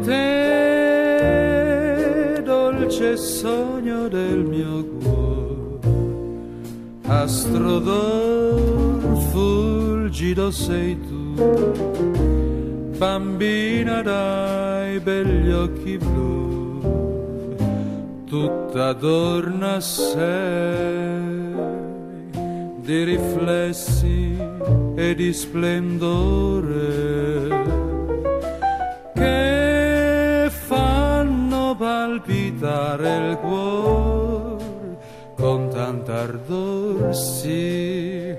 te, dolce sogno del mio cuore, astro d'or fulgido sei tu, bambina dai begli occhi blu, tutta adorna sei di riflessi e di splendore. Palpitare il cuore con tanto ardor, sì,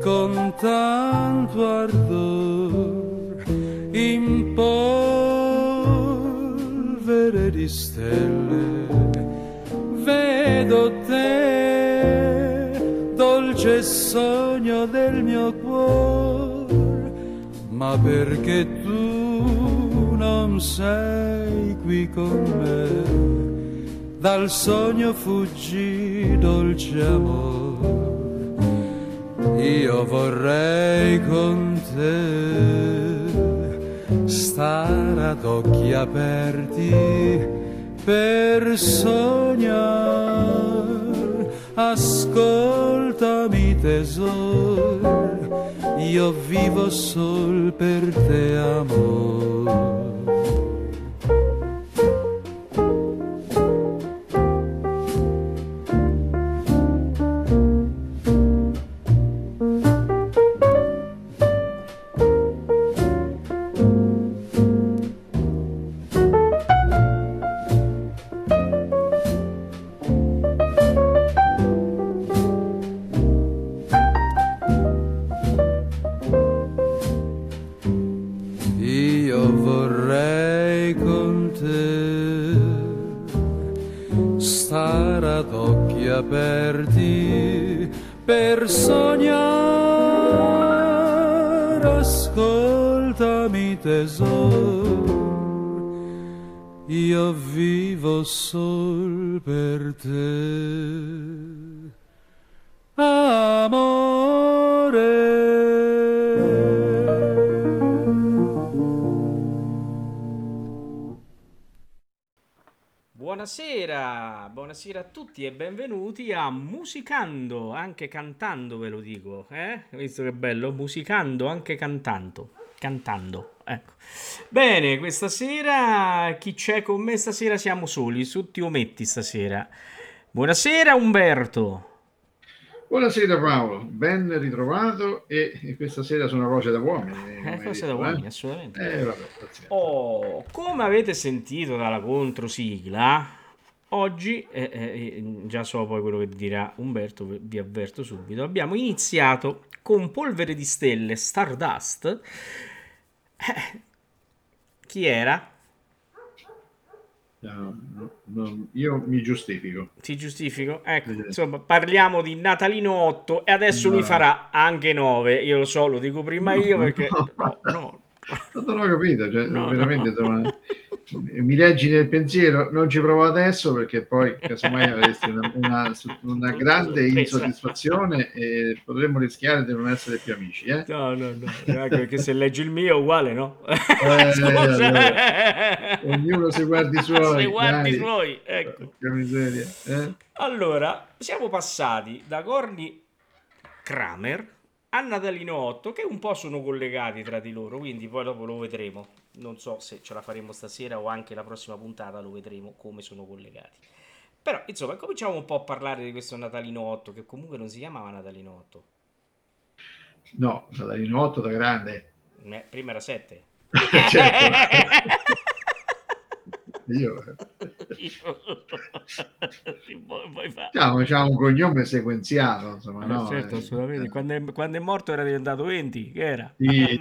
con tanto ardor, in polvere di stelle, vedo te, dolce sogno del mio cuore, ma perché tu non sei qui con me, dal sogno fuggi dolce amore, io vorrei con te stare ad occhi aperti per sognare, ascoltami tesoro, io vivo sol per te amore. Buonasera, a tutti e benvenuti a Musicando, anche cantando ve lo dico, eh? Visto che bello? Musicando, anche cantando, cantando, ecco. Bene, questa sera chi c'è con me stasera siamo soli, tutti ometti stasera. Buonasera Umberto. Buonasera Paolo, ben ritrovato e, e questa sera sono cose da uomini. Eh, cose da detto, uomini, eh? assolutamente. Eh, vabbè. Oh, come avete sentito dalla controsigla, oggi, eh, eh, già so poi quello che dirà Umberto, vi- avverto subito, abbiamo iniziato con Polvere di Stelle, Stardust. Eh, chi era? No, no, io mi giustifico. Ti giustifico? Ecco, insomma, parliamo di Natalino 8 e adesso lui No. farà anche 9. Io lo so, lo dico prima io perché... no. No, no. Non ho capito, cioè, veramente mi leggi nel pensiero, non ci provo adesso perché poi casomai avresti una, una- una grande insoddisfazione e potremmo rischiare di non essere più amici. Eh? No, no, no, perché se leggi il mio è uguale, no? Eh, Scusa. Ognuno si guardi i suoi. Si guardi i suoi, ecco. Che miseria. eh? Allora, siamo passati da Corny Kramer a Natalino 8, che un po' sono collegati tra di loro, quindi poi dopo lo vedremo. Non so se ce la faremo stasera o anche la prossima puntata lo vedremo come sono collegati. Però, insomma, cominciamo un po' a parlare di questo Natalino 8, che comunque non si chiamava Natalino 8. No, Natalino 8 da grande. Eh, Prima era 7. Certo. Io, diciamo, c'ha un cognome sequenziato, insomma, no? certo, Eh, assolutamente. eh, Quando è, quando è morto era diventato 20, che era? Sì.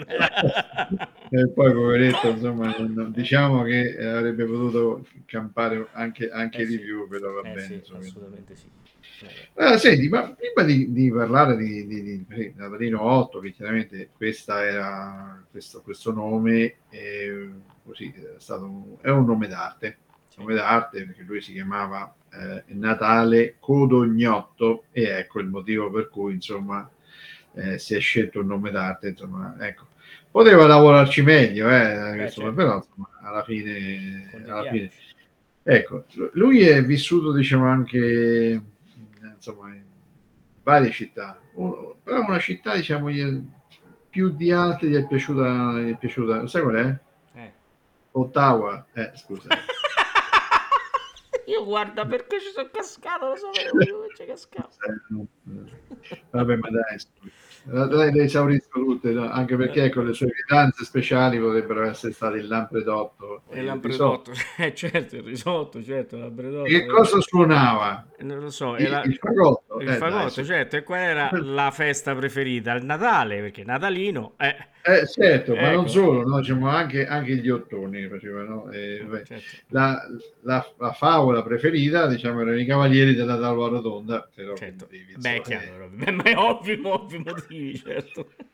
E poi, poveretto, insomma, diciamo che eh, avrebbe potuto campare anche, anche Eh di sì. più, però va Eh bene. sì, assolutamente sì. Eh, Allora, senti, ma prima di, di parlare di, di, di- di Natalino 8, che chiaramente questa era, questo, questo nome è, così, è, stato un, è un nome d'arte. Nome d'arte perché lui si chiamava eh, Natale Codognotto e ecco il motivo per cui insomma eh, si è scelto un nome d'arte, insomma, ecco. Poteva lavorarci meglio, eh, Beh, insomma, certo. però insomma, alla fine, alla fine Ecco, lui è vissuto, diciamo, anche insomma, in varie città, però una città, diciamo, più di altre gli è piaciuta, gli è piaciuta, sai qual è? Eh. Ottawa, eh, scusa. Io guarda perché ci sono cascato, lo sapevo io che c'è cascato. Vabbè, ma dai, dai, le esaurisco tutte, no? anche perché ecco, le sue pietanze speciali potrebbero essere state il lampredotto. Il lampredotto, eh, certo, il risotto, certo, il lampredotto. Che cosa suonava? Non lo so, il, il fagotto. Il eh, fagotto, dai, certo, e qual era la festa preferita? Il Natale, perché natalino... Eh. Eh, certo, ma Ecco. non solo, no? diciamo, anche, anche gli ottoni facevano. eh, beh, Certo. la, la, la favola preferita, diciamo, erano i cavalieri della tavola rotonda. Certo. Beh, chiaro, beh, ma è ovvio, ovvi motivi, certo. eh.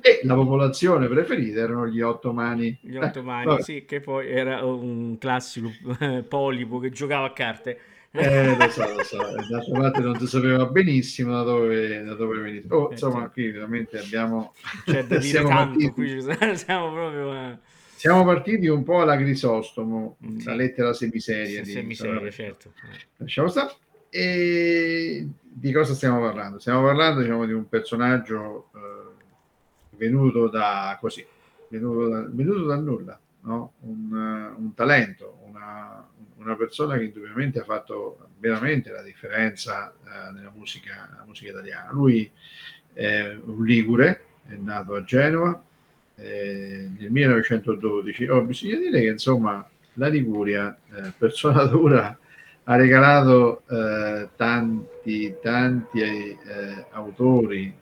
E la popolazione preferita erano gli ottomani. Gli Eh, ottomani, vabbè. sì, che poi era un classico eh, polipo che giocava a carte. Eh, lo so, lo so, d'altra parte non si sapeva benissimo da dove, da dove venisse. Oh, Eh, insomma, certo. qui veramente abbiamo... Da dire siamo, tanto, partiti, qui siamo- proprio... eh, siamo partiti un po' alla Crisostomo, Sì. la lettera semiseria. se- di- semiserie, certo. Lasciamo stare. E di cosa stiamo parlando? Stiamo parlando diciamo, di un personaggio eh, venuto da così, venuto, da- venuto dal nulla, no? un, eh, un talento, una, una persona che indubbiamente ha fatto veramente la differenza eh, nella musica, nella musica italiana. Lui è un ligure, è nato a Genova eh, nel 1912. Oh, bisogna dire che insomma la Liguria, eh, persona dura, ha regalato eh, tanti, tanti eh, autori,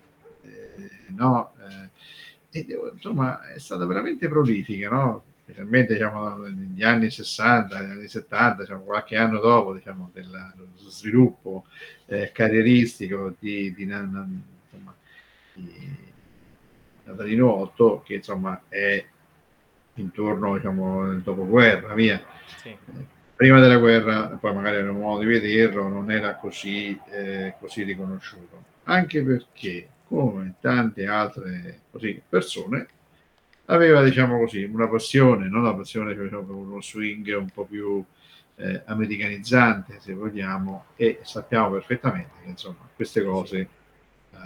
eh, no? E insomma è stata veramente prolifica, no? Specialmente diciamo, negli anni 60, negli anni 70, diciamo, qualche anno dopo diciamo, dello sviluppo eh, carrieristico di, di, insomma, di Natalino Otto, che insomma è intorno diciamo, al dopoguerra, via Sì. prima della guerra, poi magari avremo modo di vederlo, non era così, eh, così riconosciuto. Anche perché, come tante altre così, persone, aveva, diciamo così, una passione, non la passione cioè, diciamo, per uno swing un po' più eh, americanizzante, se vogliamo, e sappiamo perfettamente che insomma queste cose eh,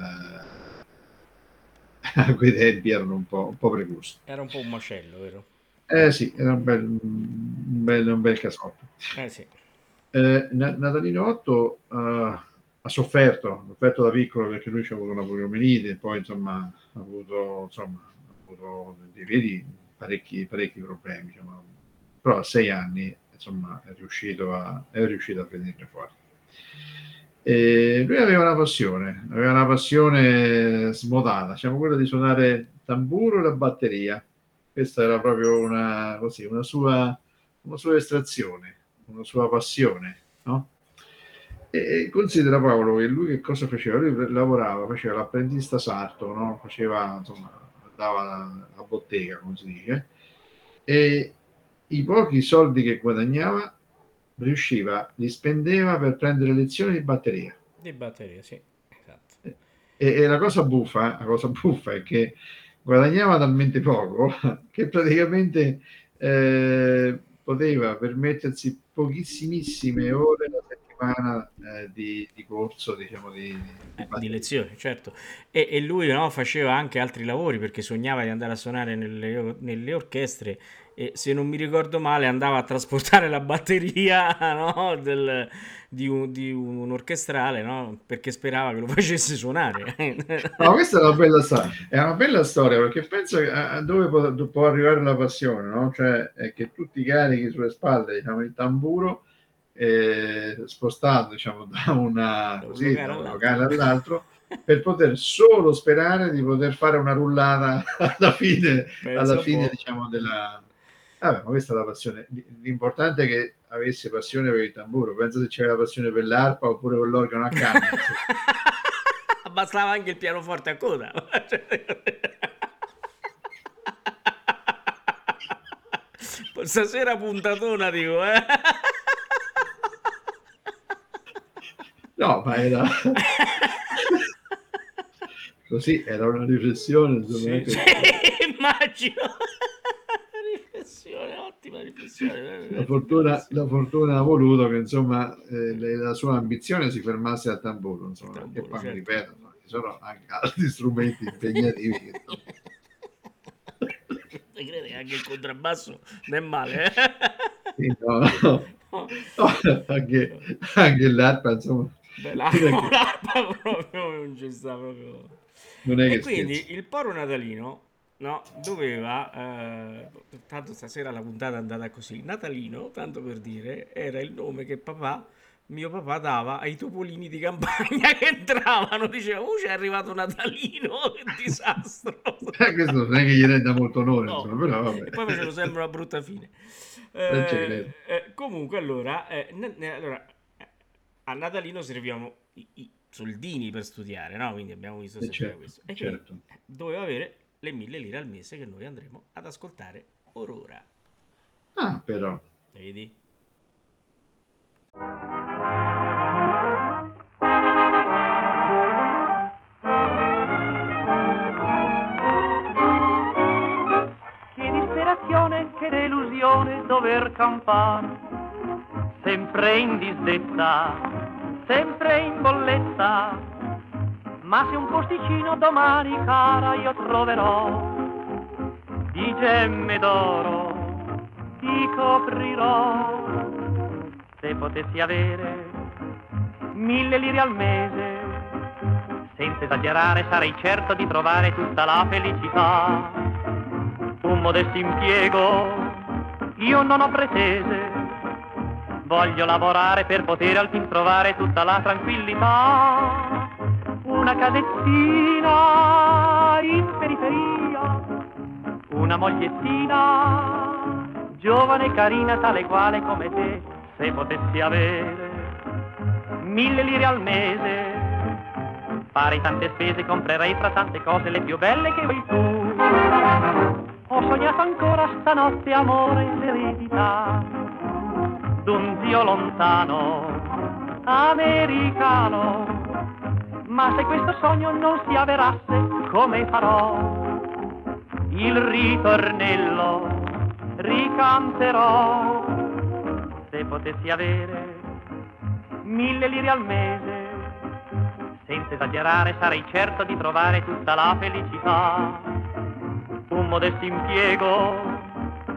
a quei tempi erano un po', un po' precluse. Era un po' un macello, vero? Eh sì, era un bel, un bel, un bel casotto. Eh sì. Eh, Na- Natalino Otto eh, ha sofferto, ha sofferto da piccolo perché lui ci ha avuto una poliomielite, poi insomma ha avuto, insomma, avuto veri parecchi, parecchi problemi, diciamo. però a sei anni insomma è riuscito a, è riuscito a venirne fuori. E lui aveva una passione, aveva una passione smodata, diciamo quella di suonare tamburo e la batteria. Questa era proprio una, così, una, sua, una sua estrazione, una sua passione, no? E considera Paolo che lui che cosa faceva? Lui lavorava, faceva l'apprendista sarto, no? Faceva, insomma, andava a bottega, come si dice, e i pochi soldi che guadagnava riusciva, li spendeva per prendere lezioni di batteria. Di batteria, sì. Esatto. E, e la cosa buffa, la cosa buffa è che guadagnava talmente poco che praticamente eh, poteva permettersi pochissimissime ore settimana eh, di, di corso, diciamo, di, di, Eh, di lezioni, certo. E, e lui no, faceva anche altri lavori perché sognava di andare a suonare nelle, nelle orchestre e se non mi ricordo male andava a trasportare la batteria no, del- di, un, di un orchestrale no, perché sperava che lo facesse suonare. No, questa è una bella storia, è una bella storia perché penso a dove può, può arrivare la passione, no? Cioè è che tu ti carichi sulle spalle diciamo, il tamburo eh, spostato diciamo, da, una, così, da un locale all'altro per poter solo sperare di poter fare una rullata alla fine, alla fine diciamo, della... Vabbè, ma questa è la passione. L'importante è che avesse passione per il tamburo. Penso se c'era passione per l'arpa oppure per l'organo a canna. Bastava anche il pianoforte a coda. Stasera puntatona, dico, eh. No, ma era così, era una riflessione. Sì, sì, immagino. Riflessione, ottima riflessione. La fortuna, la fortuna ha voluto che insomma eh, la sua ambizione si fermasse a tamburo, insomma, Tamburo, perché poi mi certo. ripeto, insomma, ci sono anche altri strumenti impegnativi. che- crede che anche il contrabbasso non è male, eh? Sì, no, No. no, anche, anche l'arpa, insomma, Beh, la- non è che- l'arpa proprio non ci sta proprio. non è che E quindi scherzi. il poro natalino no, doveva, eh, tanto stasera la puntata è andata così, natalino, tanto per dire, era il nome che papà, mio papà dava ai topolini di campagna che entravano, diceva, uh c'è arrivato natalino, che disastro. Eh, questo non è che gli renda molto onore, No. insomma, però vabbè. E poi facevano sempre una brutta fine. Eh, eh, comunque, allora, eh, ne- ne- allora, eh, a Natalino serviamo i, i soldini per studiare, no? Quindi abbiamo visto Eh, sempre certo, questo. E certo. doveva avere le mille lire al mese che noi andremo ad ascoltare orora. Ah, però. Vedi? Che disperazione, che delusione dover campare, sempre in disdetta, sempre in bolletta. Ma se un posticino domani, cara, io troverò, di gemme d'oro ti coprirò. Se potessi avere mille lire al mese, senza esagerare sarei certo di trovare tutta la felicità un modesto impiego, io non ho pretese, voglio lavorare per poter al fin trovare tutta la tranquillità, una casettina in periferia, una mogliettina, giovane e carina tale quale come te, se potessi avere mille lire al mese, farei tante spese, comprerei fra tante cose le più belle che vuoi tu. Ho sognato ancora stanotte amore l'eredità d'un zio lontano, americano. Ma se questo sogno non si avverasse, come farò? Il ritornello ricanterò. Se potessi avere mille lire al mese, senza esagerare sarei certo di trovare tutta la felicità un modesto impiego,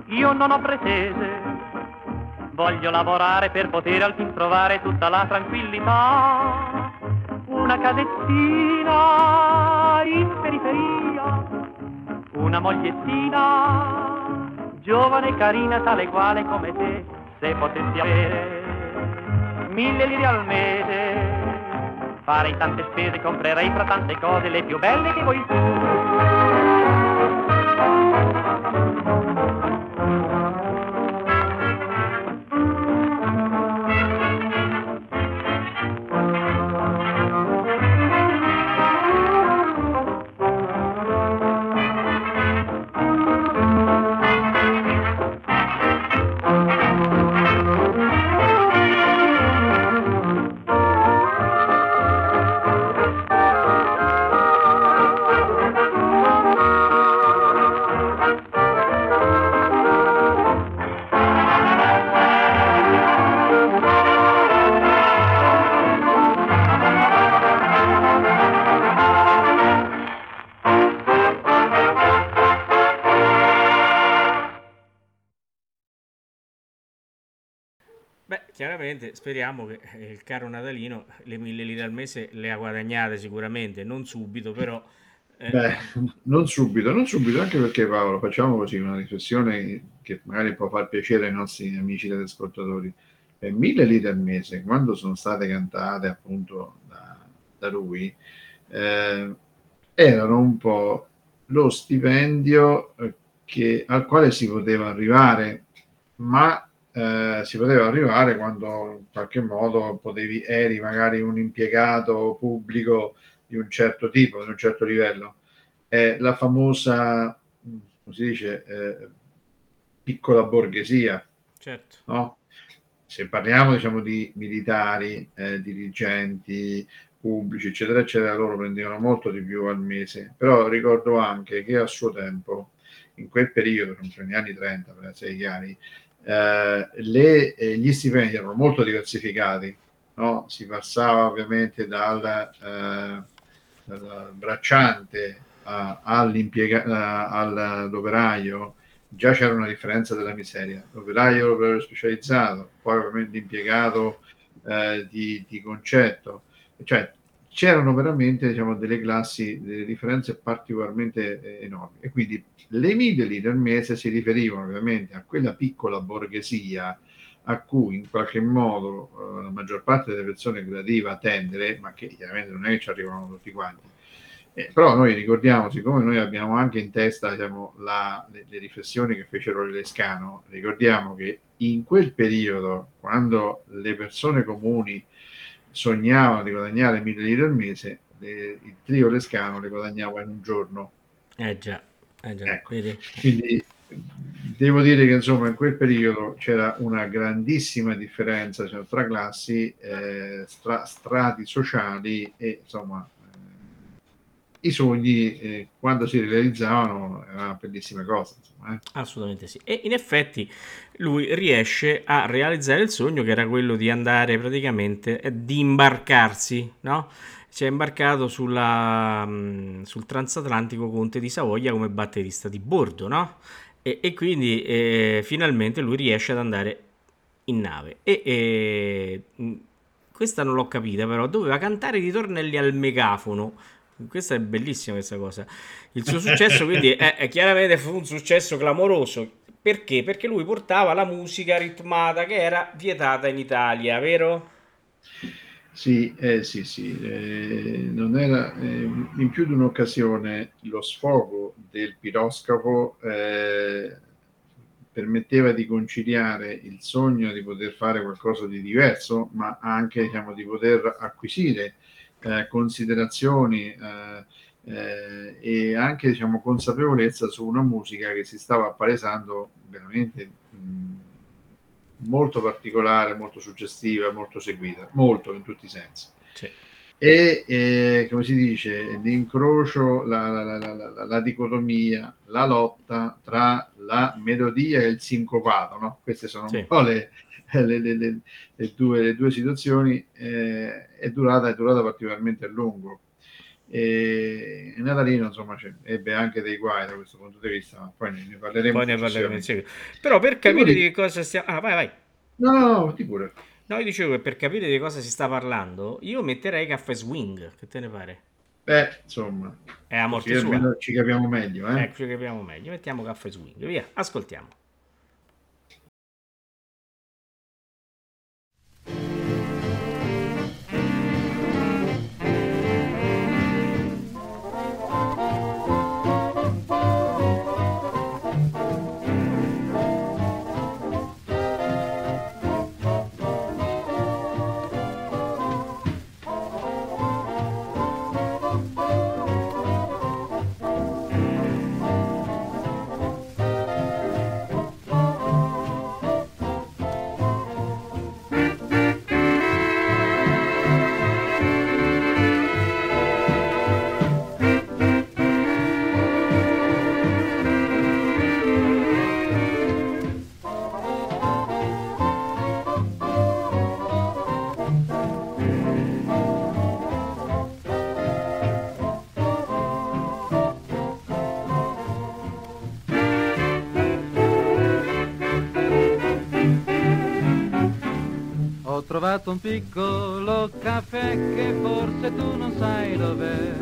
io non ho pretese, voglio lavorare per poter al fin trovare tutta la tranquillità, una casettina in periferia, una mogliettina, giovane e carina tale quale come te, se potessi avere mille lire al mese, farei tante spese, comprerei fra tante cose le più belle che vuoi tu. Chiaramente speriamo che eh, il caro Natalino le mille lire al mese le ha guadagnate sicuramente, non subito, però... eh, Beh, non subito, non subito, anche perché Paolo, facciamo così una riflessione che magari può far piacere ai nostri amici telescoltatori. Eh, mille lire al mese, quando sono state cantate appunto da, da lui, eh, erano un po' lo stipendio eh, che- al quale si poteva arrivare, ma eh, si poteva arrivare quando in qualche modo potevi, eri magari un impiegato pubblico di un certo tipo, di un certo livello. È la famosa, come si dice, eh, piccola borghesia, certo. no? Se parliamo diciamo di militari, eh, dirigenti pubblici, eccetera, eccetera, loro prendevano molto di più al mese. Però ricordo anche che a suo tempo, in quel periodo, negli anni 30, per essere chiari, eh, le, eh, gli stipendi erano molto diversificati, no? si passava ovviamente dal, eh, dal bracciante a, all'operaio, già c'era una differenza della miseria. L'operaio l'operaio specializzato, poi ovviamente l'impiegato eh, di, di, concetto, cioè c'erano veramente diciamo, delle classi, delle differenze particolarmente eh, enormi. E quindi le mideli del mese si riferivano ovviamente a quella piccola borghesia a cui in qualche modo eh, la maggior parte delle persone gradiva tendere, ma che chiaramente non è che ci arrivano tutti quanti. Eh, però noi ricordiamo, siccome noi abbiamo anche in testa diciamo, la, le, le, riflessioni che fecero Lescano, ricordiamo che in quel periodo, quando le persone comuni sognavano di guadagnare mille lire al mese, le, il trio Lescano le guadagnava in un giorno. Eh già, eh già ecco. quindi devo dire che insomma in quel periodo c'era una grandissima differenza cioè, tra classi, eh, stra, strati sociali e insomma i sogni eh, quando si realizzavano era una bellissima cosa. Insomma, eh. Assolutamente sì. E in effetti lui riesce a realizzare il sogno che era quello di andare praticamente, eh, di imbarcarsi, no? Si è imbarcato sulla, mh, mm, sul transatlantico Conte di Savoia come batterista di bordo, no? E, e quindi eh, finalmente lui riesce ad andare in nave. E, e mm, questa non l'ho capita, però doveva cantare i ritornelli al megafono questa è bellissima questa cosa. Il suo successo quindi è, è chiaramente fu un successo clamoroso. Perché? Perché lui portava la musica ritmata che era vietata in Italia, vero? Sì, eh, sì, sì. Eh, non era, eh, in più di un'occasione lo sfogo del piroscafo eh, permetteva di conciliare il sogno di poter fare qualcosa di diverso, ma anche diciamo, di poter acquisire eh, considerazioni eh, eh, e anche diciamo, consapevolezza su una musica che si stava appalesando veramente mh, molto particolare, molto suggestiva, molto seguita, molto in tutti i sensi. Sì. E eh, come si dice, l'incrocio, la, la, la, la, dicotomia, la lotta tra la melodia e il sincopato, no? queste sono sì. un po' le, le, le, le, due, due, situazioni, eh, è, durata, è durata particolarmente a lungo. E Natalino insomma ebbe anche dei guai da questo punto di vista, ma poi ne parleremo. Poi ne parleremo insieme. Però per capire di che cosa stiamo... Ah, vai, vai. No, no, no, ti pure. No, io dicevo che per capire di cosa si sta parlando, io metterei caffè swing, che te ne pare? Beh, insomma, è a morte sua. Ci capiamo meglio, eh? Ecco, ci capiamo meglio. Mettiamo caffè swing. Via, ascoltiamo. Trovato un piccolo caffè che forse tu non sai dov'è.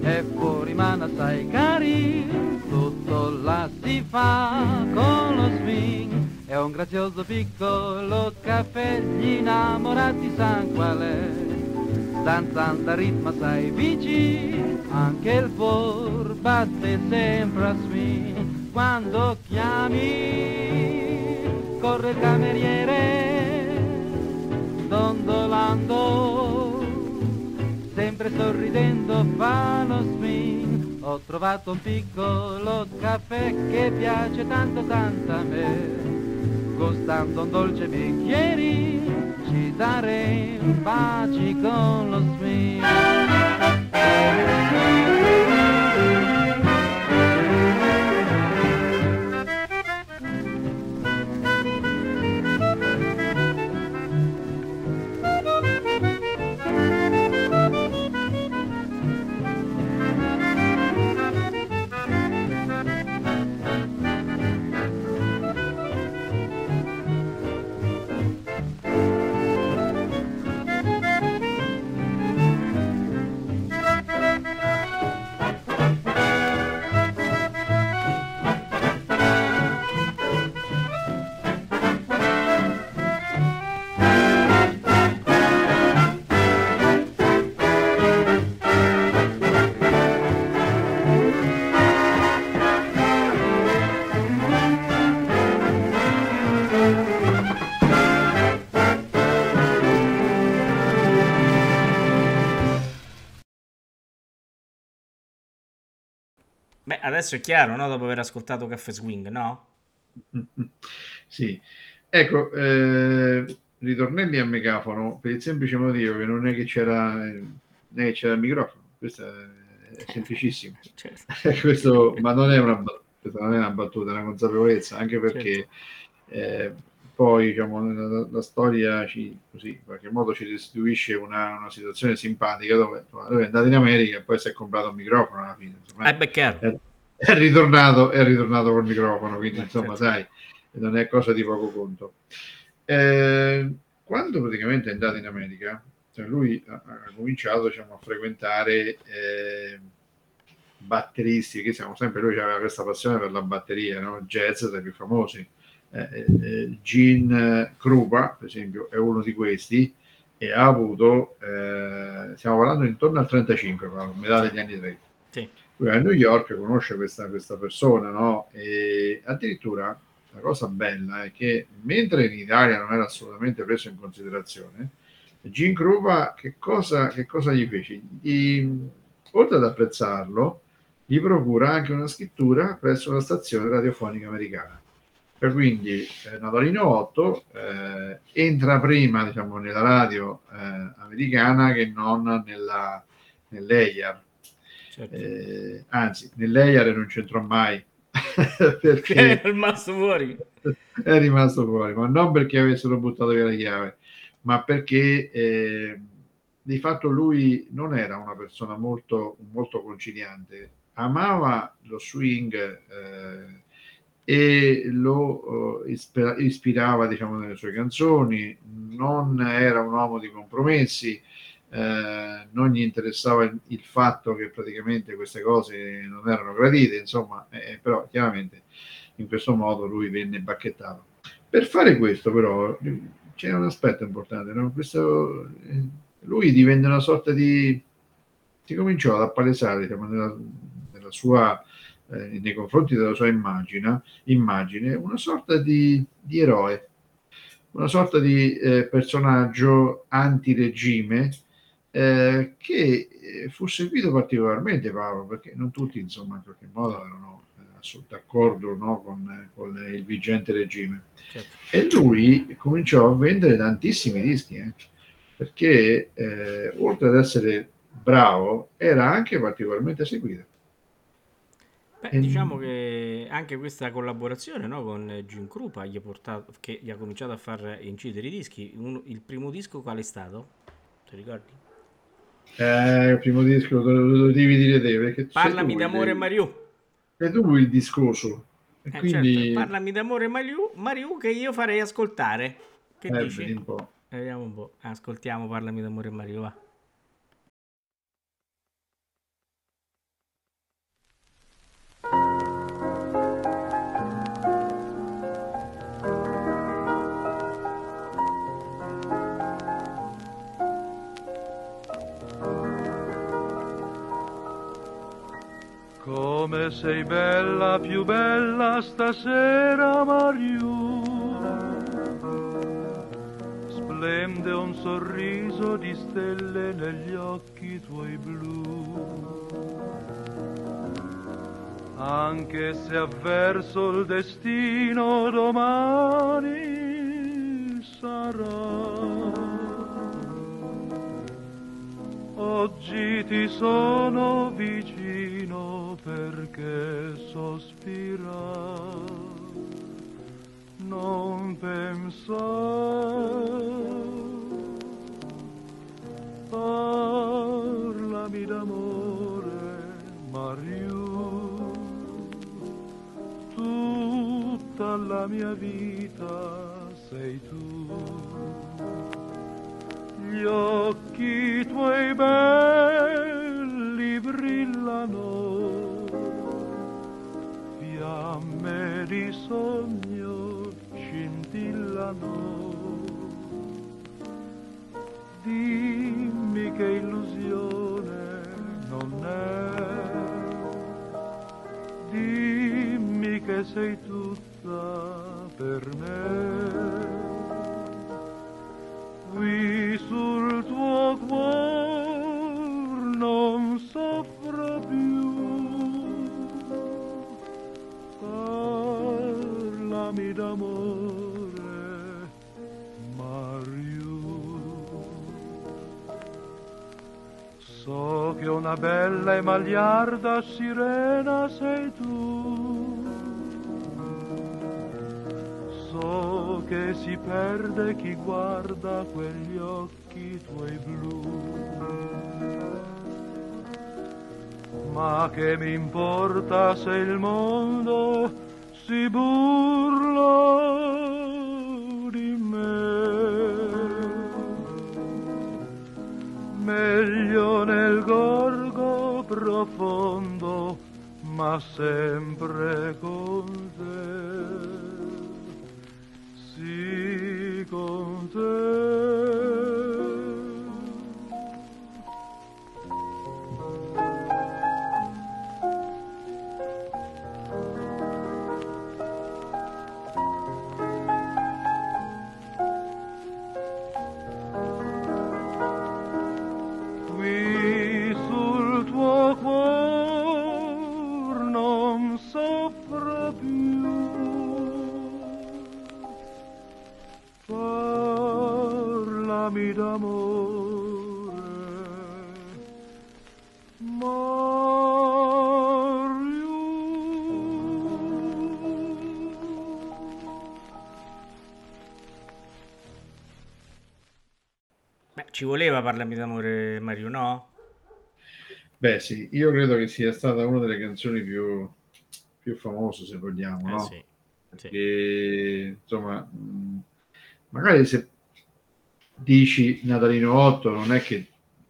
È fuori ma sai cari, tutto là si fa con lo swing. È un grazioso piccolo caffè, gli innamorati san qual è. Danzando a ritmo sai vicino, anche il cuore batte sempre a swing. Quando chiami, corre il cameriere dondolando, sempre sorridendo fa lo swing. Ho trovato un piccolo caffè che piace tanto tanto a me, gustando un dolce bicchiere ci darei un baci con lo swing. Adesso è chiaro, no? Dopo aver ascoltato Caffè Swing, no? sì, ecco, eh, ritornelli a megafono per il semplice motivo che non è che c'era, eh, non è che c'era il microfono, questo è semplicissimo. Certo. questo, ma non è, una, non è una battuta, è una consapevolezza, anche perché certo. eh, poi diciamo, la, la, storia ci, così, in qualche modo ci restituisce una, una situazione simpatica dove, dove, è andato in America e poi si è comprato un microfono alla fine. Insomma, eh beh, è, è, ritornato, è ritornato col microfono, quindi insomma, sai, non è cosa di poco conto. Eh, quando praticamente è andato in America, cioè lui ha, ha cominciato diciamo, a frequentare eh, batteristi, che siamo sempre, lui aveva questa passione per la batteria, no? jazz dai più famosi eh, eh, Gene Krupa, per esempio, è uno di questi e ha avuto, eh, stiamo parlando intorno al 35, a metà degli anni 30. Sì. Lui a New York conosce questa, questa persona, no? E addirittura la cosa bella è che mentre in Italia non era assolutamente preso in considerazione, Gene Krupa che cosa, che cosa gli fece? Gli, oltre ad apprezzarlo, gli procura anche una scrittura presso la stazione radiofonica americana e quindi eh, Natalino 8 eh, entra prima diciamo, nella radio eh, americana che non nella, nell'EIAR. Certo. Eh, anzi, nell'EIAR non c'entrò mai. perché è rimasto fuori. È rimasto fuori, ma non perché avessero buttato via la chiave, ma perché eh, di fatto lui non era una persona molto, molto conciliante. Amava lo swing eh, e lo uh, ispirava diciamo, nelle sue canzoni, non era un uomo di compromessi, eh, non gli interessava il, il, fatto che praticamente queste cose non erano gradite, insomma, eh, però chiaramente in questo modo lui venne bacchettato. Per fare questo però c'è un aspetto importante, no? questo, eh, lui divenne una sorta di... si cominciò ad appalesare diciamo, nella, nella sua eh, nei confronti della sua immagine, immagine una sorta di, di eroe, una sorta di eh, personaggio antiregime eh, che eh, fu seguito particolarmente Paolo, perché non tutti insomma in qualche modo erano eh, d'accordo no, con, con, il vigente regime. Certo. E lui cominciò a vendere tantissimi dischi, eh, perché eh, oltre ad essere bravo era anche particolarmente seguito. Beh, diciamo che anche questa collaborazione no, con Jim Krupa gli ha portato, che gli ha cominciato a far incidere i dischi. Un, il primo disco qual è stato? Ti ricordi? Eh, il primo disco lo, devi dire te perché Parlami d'amore il, Mariù. Sei tu il discoso. Eh, quindi... certo. Parlami d'amore Mariù, Mariù che io farei ascoltare. Che eh, dici? Un po'. Vediamo un po'. Ascoltiamo Parlami d'amore Mariù, va. Come sei bella, più bella stasera, Mariù. Splende un sorriso di stelle negli occhi tuoi blu. Anche se avverso il destino domani sarà. Oggi ti sono d'amore, Mariù, tutta la mia vita sei tu. Gli occhi tuoi belli brillano fiamme di sogno lontano. Dimmi che illusione non è, dimmi che sei tutta per me. Qui sul tuo cuore non soffro più, parlami d'amore. Una bella e magliarda sirena sei tu. So che si perde chi guarda quegli occhi tuoi blu. Ma che mi importa se il mondo si burla profondo, ma sempre con te. Sì, con te. Ci voleva Parlami d'amore Mario, no? Beh, sì, io credo che sia stata una delle canzoni più, più famose, se vogliamo, Eh no? sì. sì. Che, insomma, magari se dici Natalino 8 non è che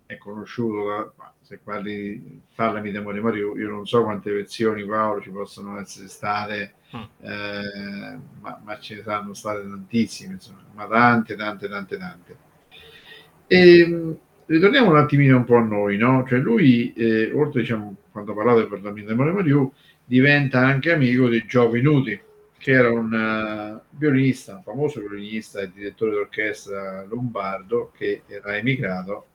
è conosciuto, ma se parli, parlami di Amore Mario, io non so quante versioni Paolo ci possono essere state, Mm. eh, ma, ma ce ne saranno state tantissime, insomma, ma tante, tante, tante, tante. E, mh, ritorniamo un attimino un po' a noi, no? Cioè lui, eh, oltre diciamo, quando parlavo del Parlamento di Amore Mario, diventa anche amico di Gio Venuti, che era un eh, violinista, un famoso violinista e direttore d'orchestra lombardo che era emigrato,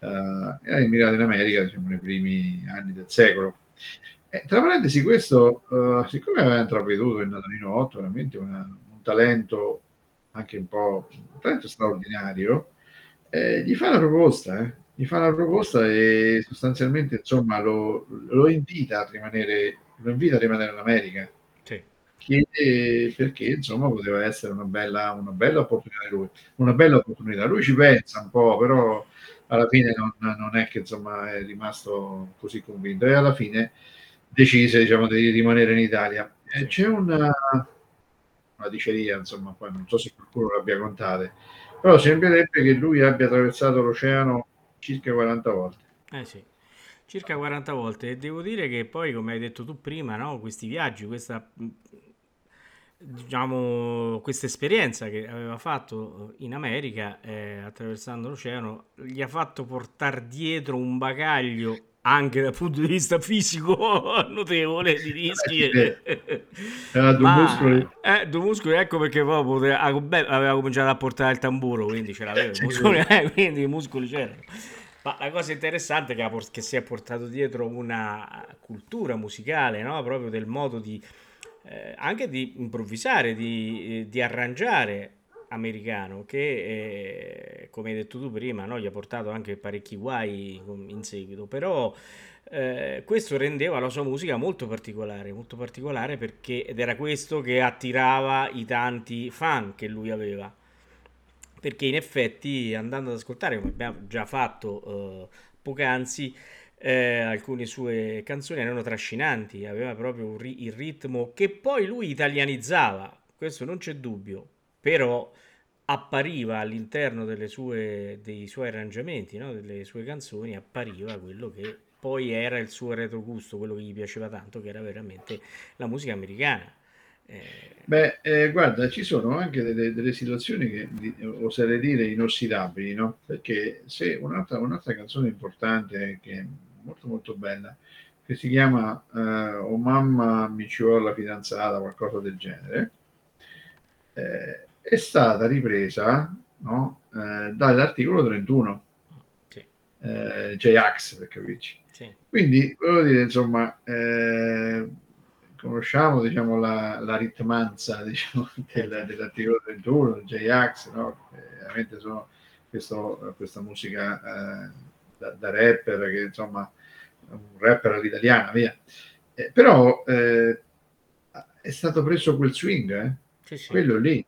eh, era emigrato in America diciamo, nei primi anni del secolo. E, tra parentesi, questo, eh, siccome aveva intraveduto il Natalino 8 veramente una- un talento anche un po' un talento straordinario, eh, gli fa una proposta, eh. gli fa una proposta e sostanzialmente insomma lo, lo invita a rimanere, lo invita a rimanere in America Sì. chiede perché insomma poteva essere una bella, una bella opportunità lui, una bella opportunità. Lui ci pensa un po', però alla fine non, non è che insomma è rimasto così convinto e alla fine decise diciamo di rimanere in Italia. E c'è una, una diceria, insomma, poi non so se qualcuno l'abbia contate, però sembrerebbe che lui abbia attraversato l'oceano circa 40 volte. Eh sì, circa 40 volte. E devo dire che poi, come hai detto tu prima, no, questi viaggi, questa, diciamo, questa esperienza che aveva fatto in America, eh, attraversando l'oceano, gli ha fatto portare dietro un bagaglio anche dal punto di vista fisico notevole di rischi. Eh, Era due Ma, muscoli. eh, due muscoli, ecco perché poi aveva cominciato a portare il tamburo, quindi ce l'aveva, Sì, muscoli, eh, quindi i muscoli c'erano. Ma la cosa interessante è che, che si è portato dietro una cultura musicale, no? Proprio del modo di eh, anche di improvvisare, di, eh, di arrangiare americano, che eh, come hai detto tu prima, no? Gli ha portato anche parecchi guai in seguito, però eh, questo rendeva la sua musica molto particolare, molto particolare perché ed era questo che attirava i tanti fan che lui aveva. Perché in effetti andando ad ascoltare, come abbiamo già fatto eh, poc'anzi, eh, alcune sue canzoni erano trascinanti, aveva proprio ri- il ritmo che poi lui italianizzava, questo non c'è dubbio, però appariva all'interno sue, dei suoi arrangiamenti, no? delle sue canzoni, appariva quello che poi era il suo retrogusto, quello che gli piaceva tanto, che era veramente la musica americana. Eh, Beh, eh, guarda, ci sono anche delle, delle situazioni che di- oserei dire inossidabili, no? Perché se un'altra, un'altra canzone importante che è molto molto bella, che si chiama eh, O mamma mi ci vuole la fidanzata, qualcosa del genere, eh, è stata ripresa no? Eh, dall'articolo 31, sì, eh, J-Ax per capirci. sì, Quindi, volevo dire, insomma, eh, conosciamo diciamo, la, la ritmanza diciamo, del- dell'articolo 31, del J-Ax, no? Veramente sono questo- questa musica eh, da, da rapper, che insomma un rapper all'italiana, via. Eh, però eh, è stato preso quel swing, eh? sì, sì. quello lì.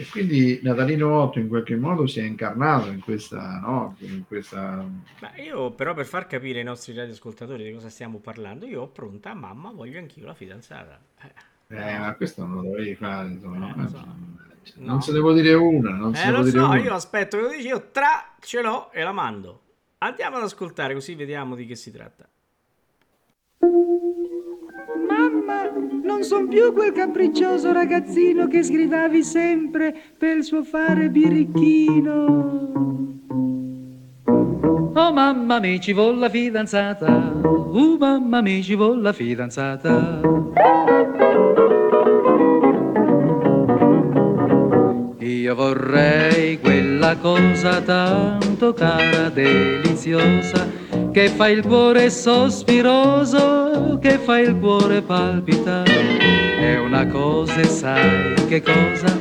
E quindi Natalino 8 in qualche modo si è incarnato in questa, no? in questa... Ma io però per far capire ai nostri radioascoltatori di cosa stiamo parlando, io ho pronta, mamma, voglio anch'io la fidanzata. Eh, eh ma questo non lo dovevi fare, insomma. Eh, so. Non no. se ne può dire una, non eh, dire so, una. io aspetto che lo dici, io tra ce l'ho e la mando. Andiamo ad ascoltare così vediamo di che si tratta. Mamma, non son più quel capriccioso ragazzino che sgridavi sempre per il suo fare birichino. Oh mamma mi ci vuole la fidanzata, uh mamma mi ci vuole la fidanzata. Io vorrei quella cosa tanto cara, deliziosa che fa il cuore sospiroso, che fa il cuore palpitare. È una cosa, sai che cosa?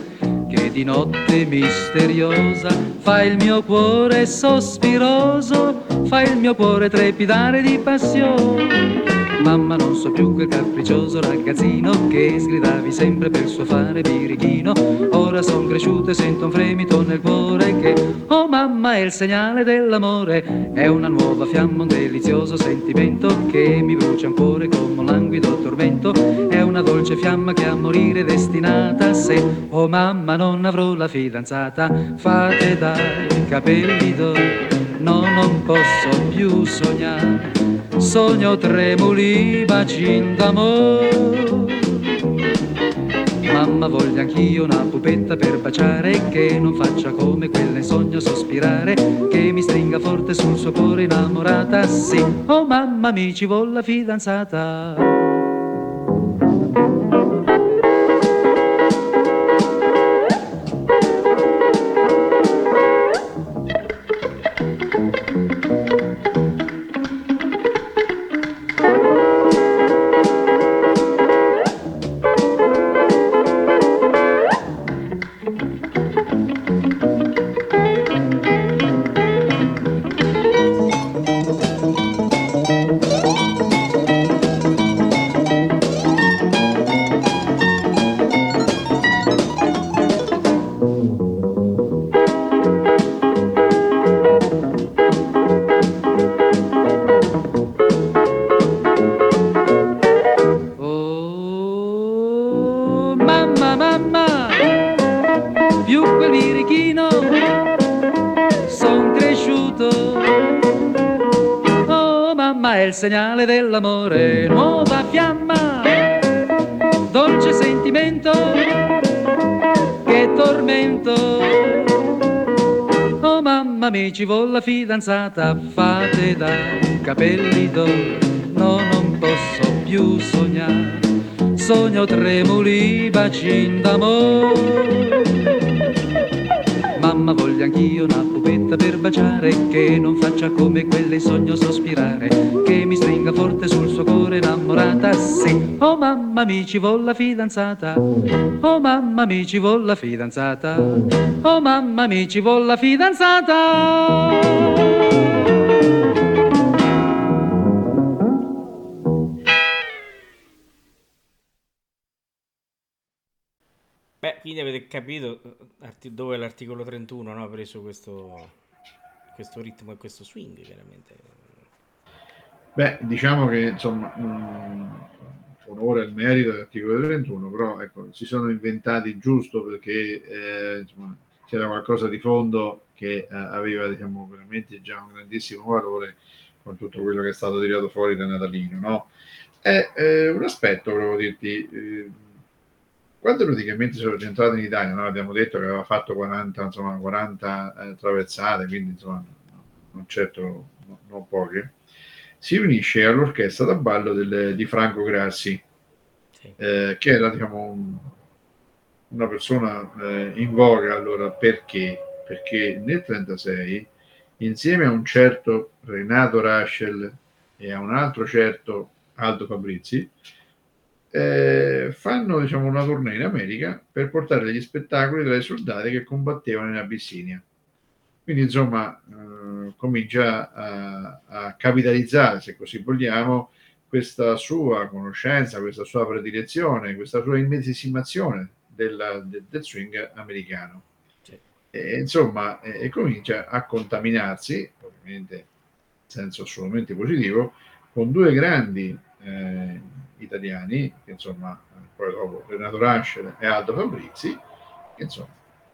Che di notte misteriosa fa il mio cuore sospiroso, fa il mio cuore trepidare di passione Mamma non so più quel capriccioso ragazzino che sgridavi sempre per suo fare birichino. Ora son cresciuto e sento un fremito nel cuore che, oh mamma, è il segnale dell'amore. È una nuova fiamma, un delizioso sentimento che mi brucia ancora come un languido tormento. È una dolce fiamma che a morire è destinata se, oh mamma, non avrò la fidanzata. Fate dai capelli d'oro, no, non posso più sognare sogno tremuli bacin d'amore. Mamma voglio anch'io una pupetta per baciare che non faccia come quella in sogno sospirare, che mi stringa forte sul suo cuore innamorata, sì. Oh mamma mi ci vuole la fidanzata. Tormento. Oh mamma mi ci vuole la fidanzata, fate dai capelli d'oro, no non posso più sognare, sogno tremuli bacin d'amore. Mamma voglio anch'io una pupetta per baciare che non faccia come quelle sogno sospirare che mi stringa forte sul suo cuore innamorata sì. Oh mamma mi ci vuole la fidanzata. Oh mamma mi ci vuole la fidanzata. Oh mamma mi ci vuole la fidanzata. Beh, quindi avete capito eh, dove l'articolo 31 no, ha preso questo, questo ritmo e questo swing, chiaramente. Beh, diciamo che insomma, um, onore al merito dell'articolo 31, però ecco, si sono inventati giusto perché eh, insomma, c'era qualcosa di fondo che eh, aveva diciamo, veramente già un grandissimo valore con tutto quello che è stato tirato fuori da Natalino. No? È eh, un aspetto, volevo dirti eh, quando praticamente sono rientrato in Italia, no? abbiamo detto che aveva fatto 40, insomma, 40 eh, traversate, quindi insomma, non certo no, non poche, si unisce all'orchestra da ballo del, di Franco Grassi, sì. eh, che era diciamo, un, una persona eh, in voga allora perché? Perché nel 1936, insieme a un certo Renato Raschel e a un altro certo Aldo Fabrizi, eh, fanno diciamo, una tournée in America per portare degli spettacoli tra i soldati che combattevano in Abissinia. Quindi insomma eh, comincia a, a, capitalizzare, se così vogliamo, questa sua conoscenza, questa sua predilezione, questa sua immedesimazione del, del, del swing americano. Sì. E, insomma, e, e comincia a contaminarsi, ovviamente in senso assolutamente positivo, con due grandi eh, italiani, che insomma, poi dopo Renato Rascher e Aldo Fabrizi, che insomma,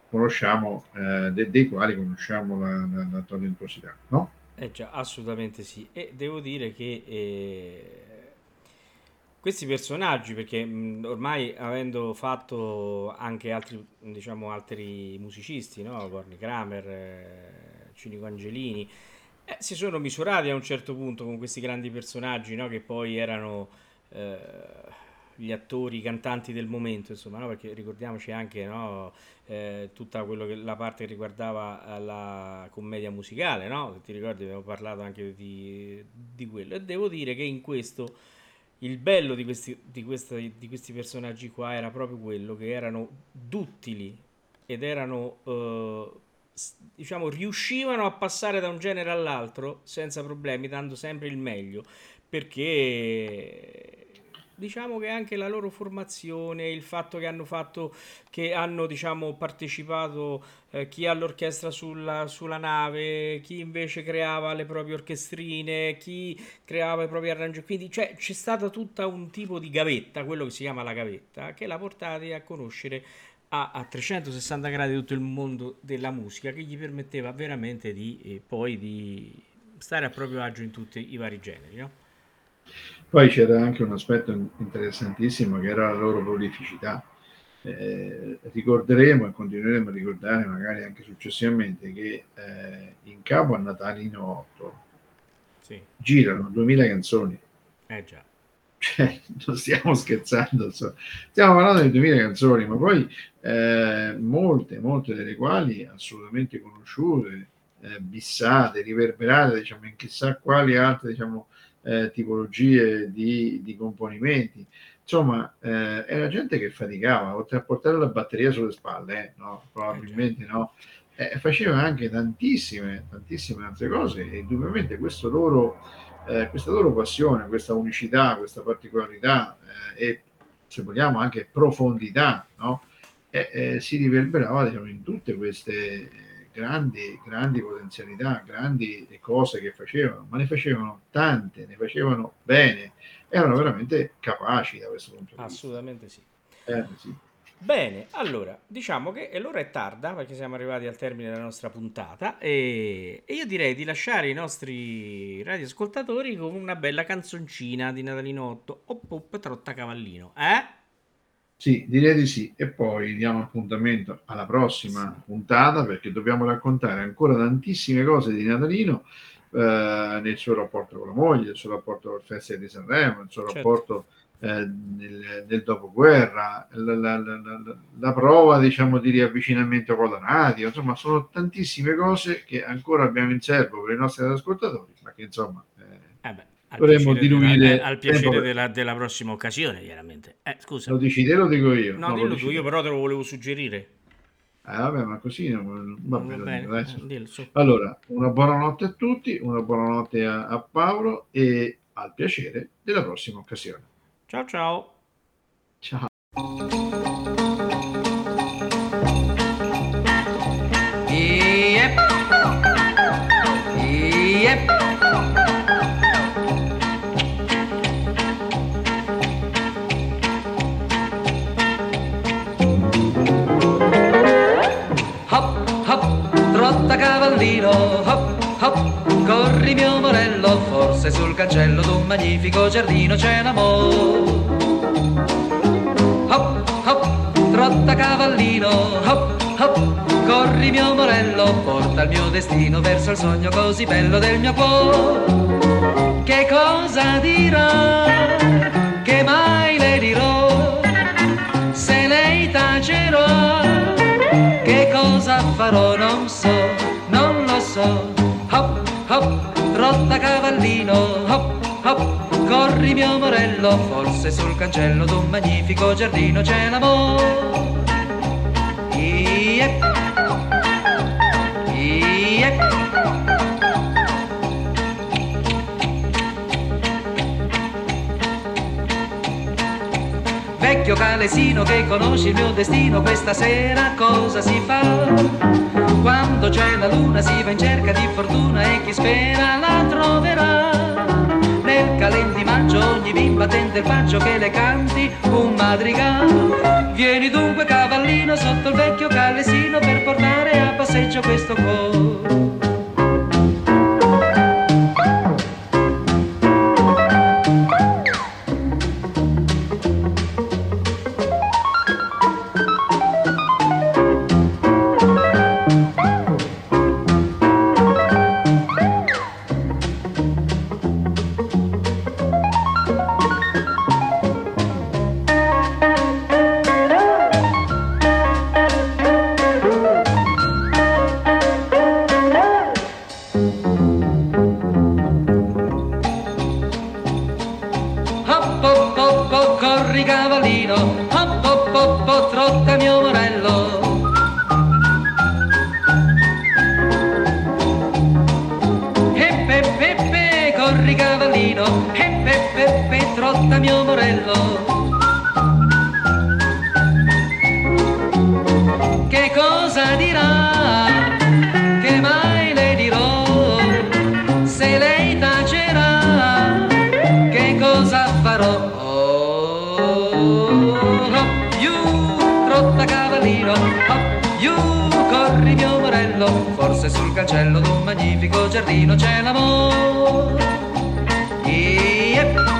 conosciamo, eh, de- dei quali conosciamo la, la, la talentuosità, no? Eh già, assolutamente sì. E devo dire che eh, questi personaggi, perché mh, ormai avendo fatto anche altri, diciamo, altri musicisti, no? Corny Kramer, eh, Cinico Angelini, eh, si sono misurati a un certo punto con questi grandi personaggi, no? Che poi erano eh, gli attori, i cantanti del momento, insomma, no? Perché ricordiamoci anche, no? eh, tutta che, la parte che riguardava la commedia musicale, no? Ti ricordi, abbiamo parlato anche di, di quello. E devo dire che in questo il bello di questi, di, questa, di questi personaggi qua era proprio quello che erano duttili ed erano, eh, diciamo, riuscivano a passare da un genere all'altro senza problemi, dando sempre il meglio, perché diciamo che anche la loro formazione, il fatto che hanno fatto, che hanno diciamo partecipato eh, chi all'orchestra sulla, sulla nave, chi invece creava le proprie orchestrine, chi creava i propri arrangi, quindi cioè, c'è stata tutta un tipo di gavetta, quello che si chiama la gavetta, che l'ha portata a conoscere a, a 360 gradi tutto il mondo della musica, che gli permetteva veramente di eh, poi di stare a proprio agio in tutti i vari generi, no? Poi c'era anche un aspetto interessantissimo che era la loro prolificità. Eh, ricorderemo e continueremo a ricordare magari anche successivamente che eh, in capo a Natalino 8 sì. girano 2000 canzoni. Eh già. Cioè, non stiamo scherzando, so. stiamo parlando di 2000 canzoni, ma poi eh, molte, molte delle quali assolutamente conosciute, eh, bissate, riverberate, diciamo, in chissà quali altre, diciamo, eh, tipologie di, di, componimenti. Insomma, eh, era gente che faticava, oltre a portare la batteria sulle spalle, eh, no? probabilmente no, eh, faceva anche tantissime, tantissime altre cose e indubbiamente questo loro, eh, questa loro passione, questa unicità, questa particolarità eh, e se vogliamo anche profondità, no? si riverberava diciamo, in tutte queste grandi, grandi potenzialità, grandi cose che facevano, ma ne facevano tante, ne facevano bene, erano veramente capaci da questo punto di vista. Assolutamente sì. Eh, sì. Bene, allora, diciamo che l'ora è tarda perché siamo arrivati al termine della nostra puntata e, e io direi di lasciare i nostri radioascoltatori con una bella canzoncina di Natalino 8, Op Op Trotta Cavallino, eh? Sì, direi di sì. E poi diamo appuntamento alla prossima puntata perché dobbiamo raccontare ancora tantissime cose di Natalino eh, nel suo rapporto con la moglie, nel suo rapporto con il Festival di Sanremo, nel suo certo. rapporto eh, nel, nel, dopoguerra, la, la, la, la, prova diciamo di riavvicinamento con la radio, insomma sono tantissime cose che ancora abbiamo in serbo per i nostri ascoltatori, ma che insomma... Eh, eh dovremmo diluire della, al piacere della, della, prossima occasione, chiaramente. Eh, scusa. Lo dici te lo dico io? No, no dillo tu, io però te lo volevo suggerire. Eh, vabbè, ma così non va bene. bene. allora, una buonanotte a tutti, una buonanotte a, a Paolo e al piacere della prossima occasione. Ciao ciao. Ciao. Magnifico giardino c'è l'amore. Hop, hop, trotta cavallino, hop, hop, corri mio morello, porta il mio destino verso il sogno così bello del mio cuore. Che cosa dirà? Che mai le dirò? Se lei tacerò, che cosa farò non so. Mio morello, forse sul cancello d'un magnifico giardino c'è l'amore. Iep. Yep. Vecchio calesino che conosci il mio destino, questa sera cosa si fa? Quando c'è la luna si va in cerca di fortuna e chi spera la troverà. Il bacio che le canti un madrigal. Vieni dunque cavallino sotto il vecchio calesino per portare a passeggio questo cuore. Cancello d'un magnifico giardino c'è l'amore. Yep.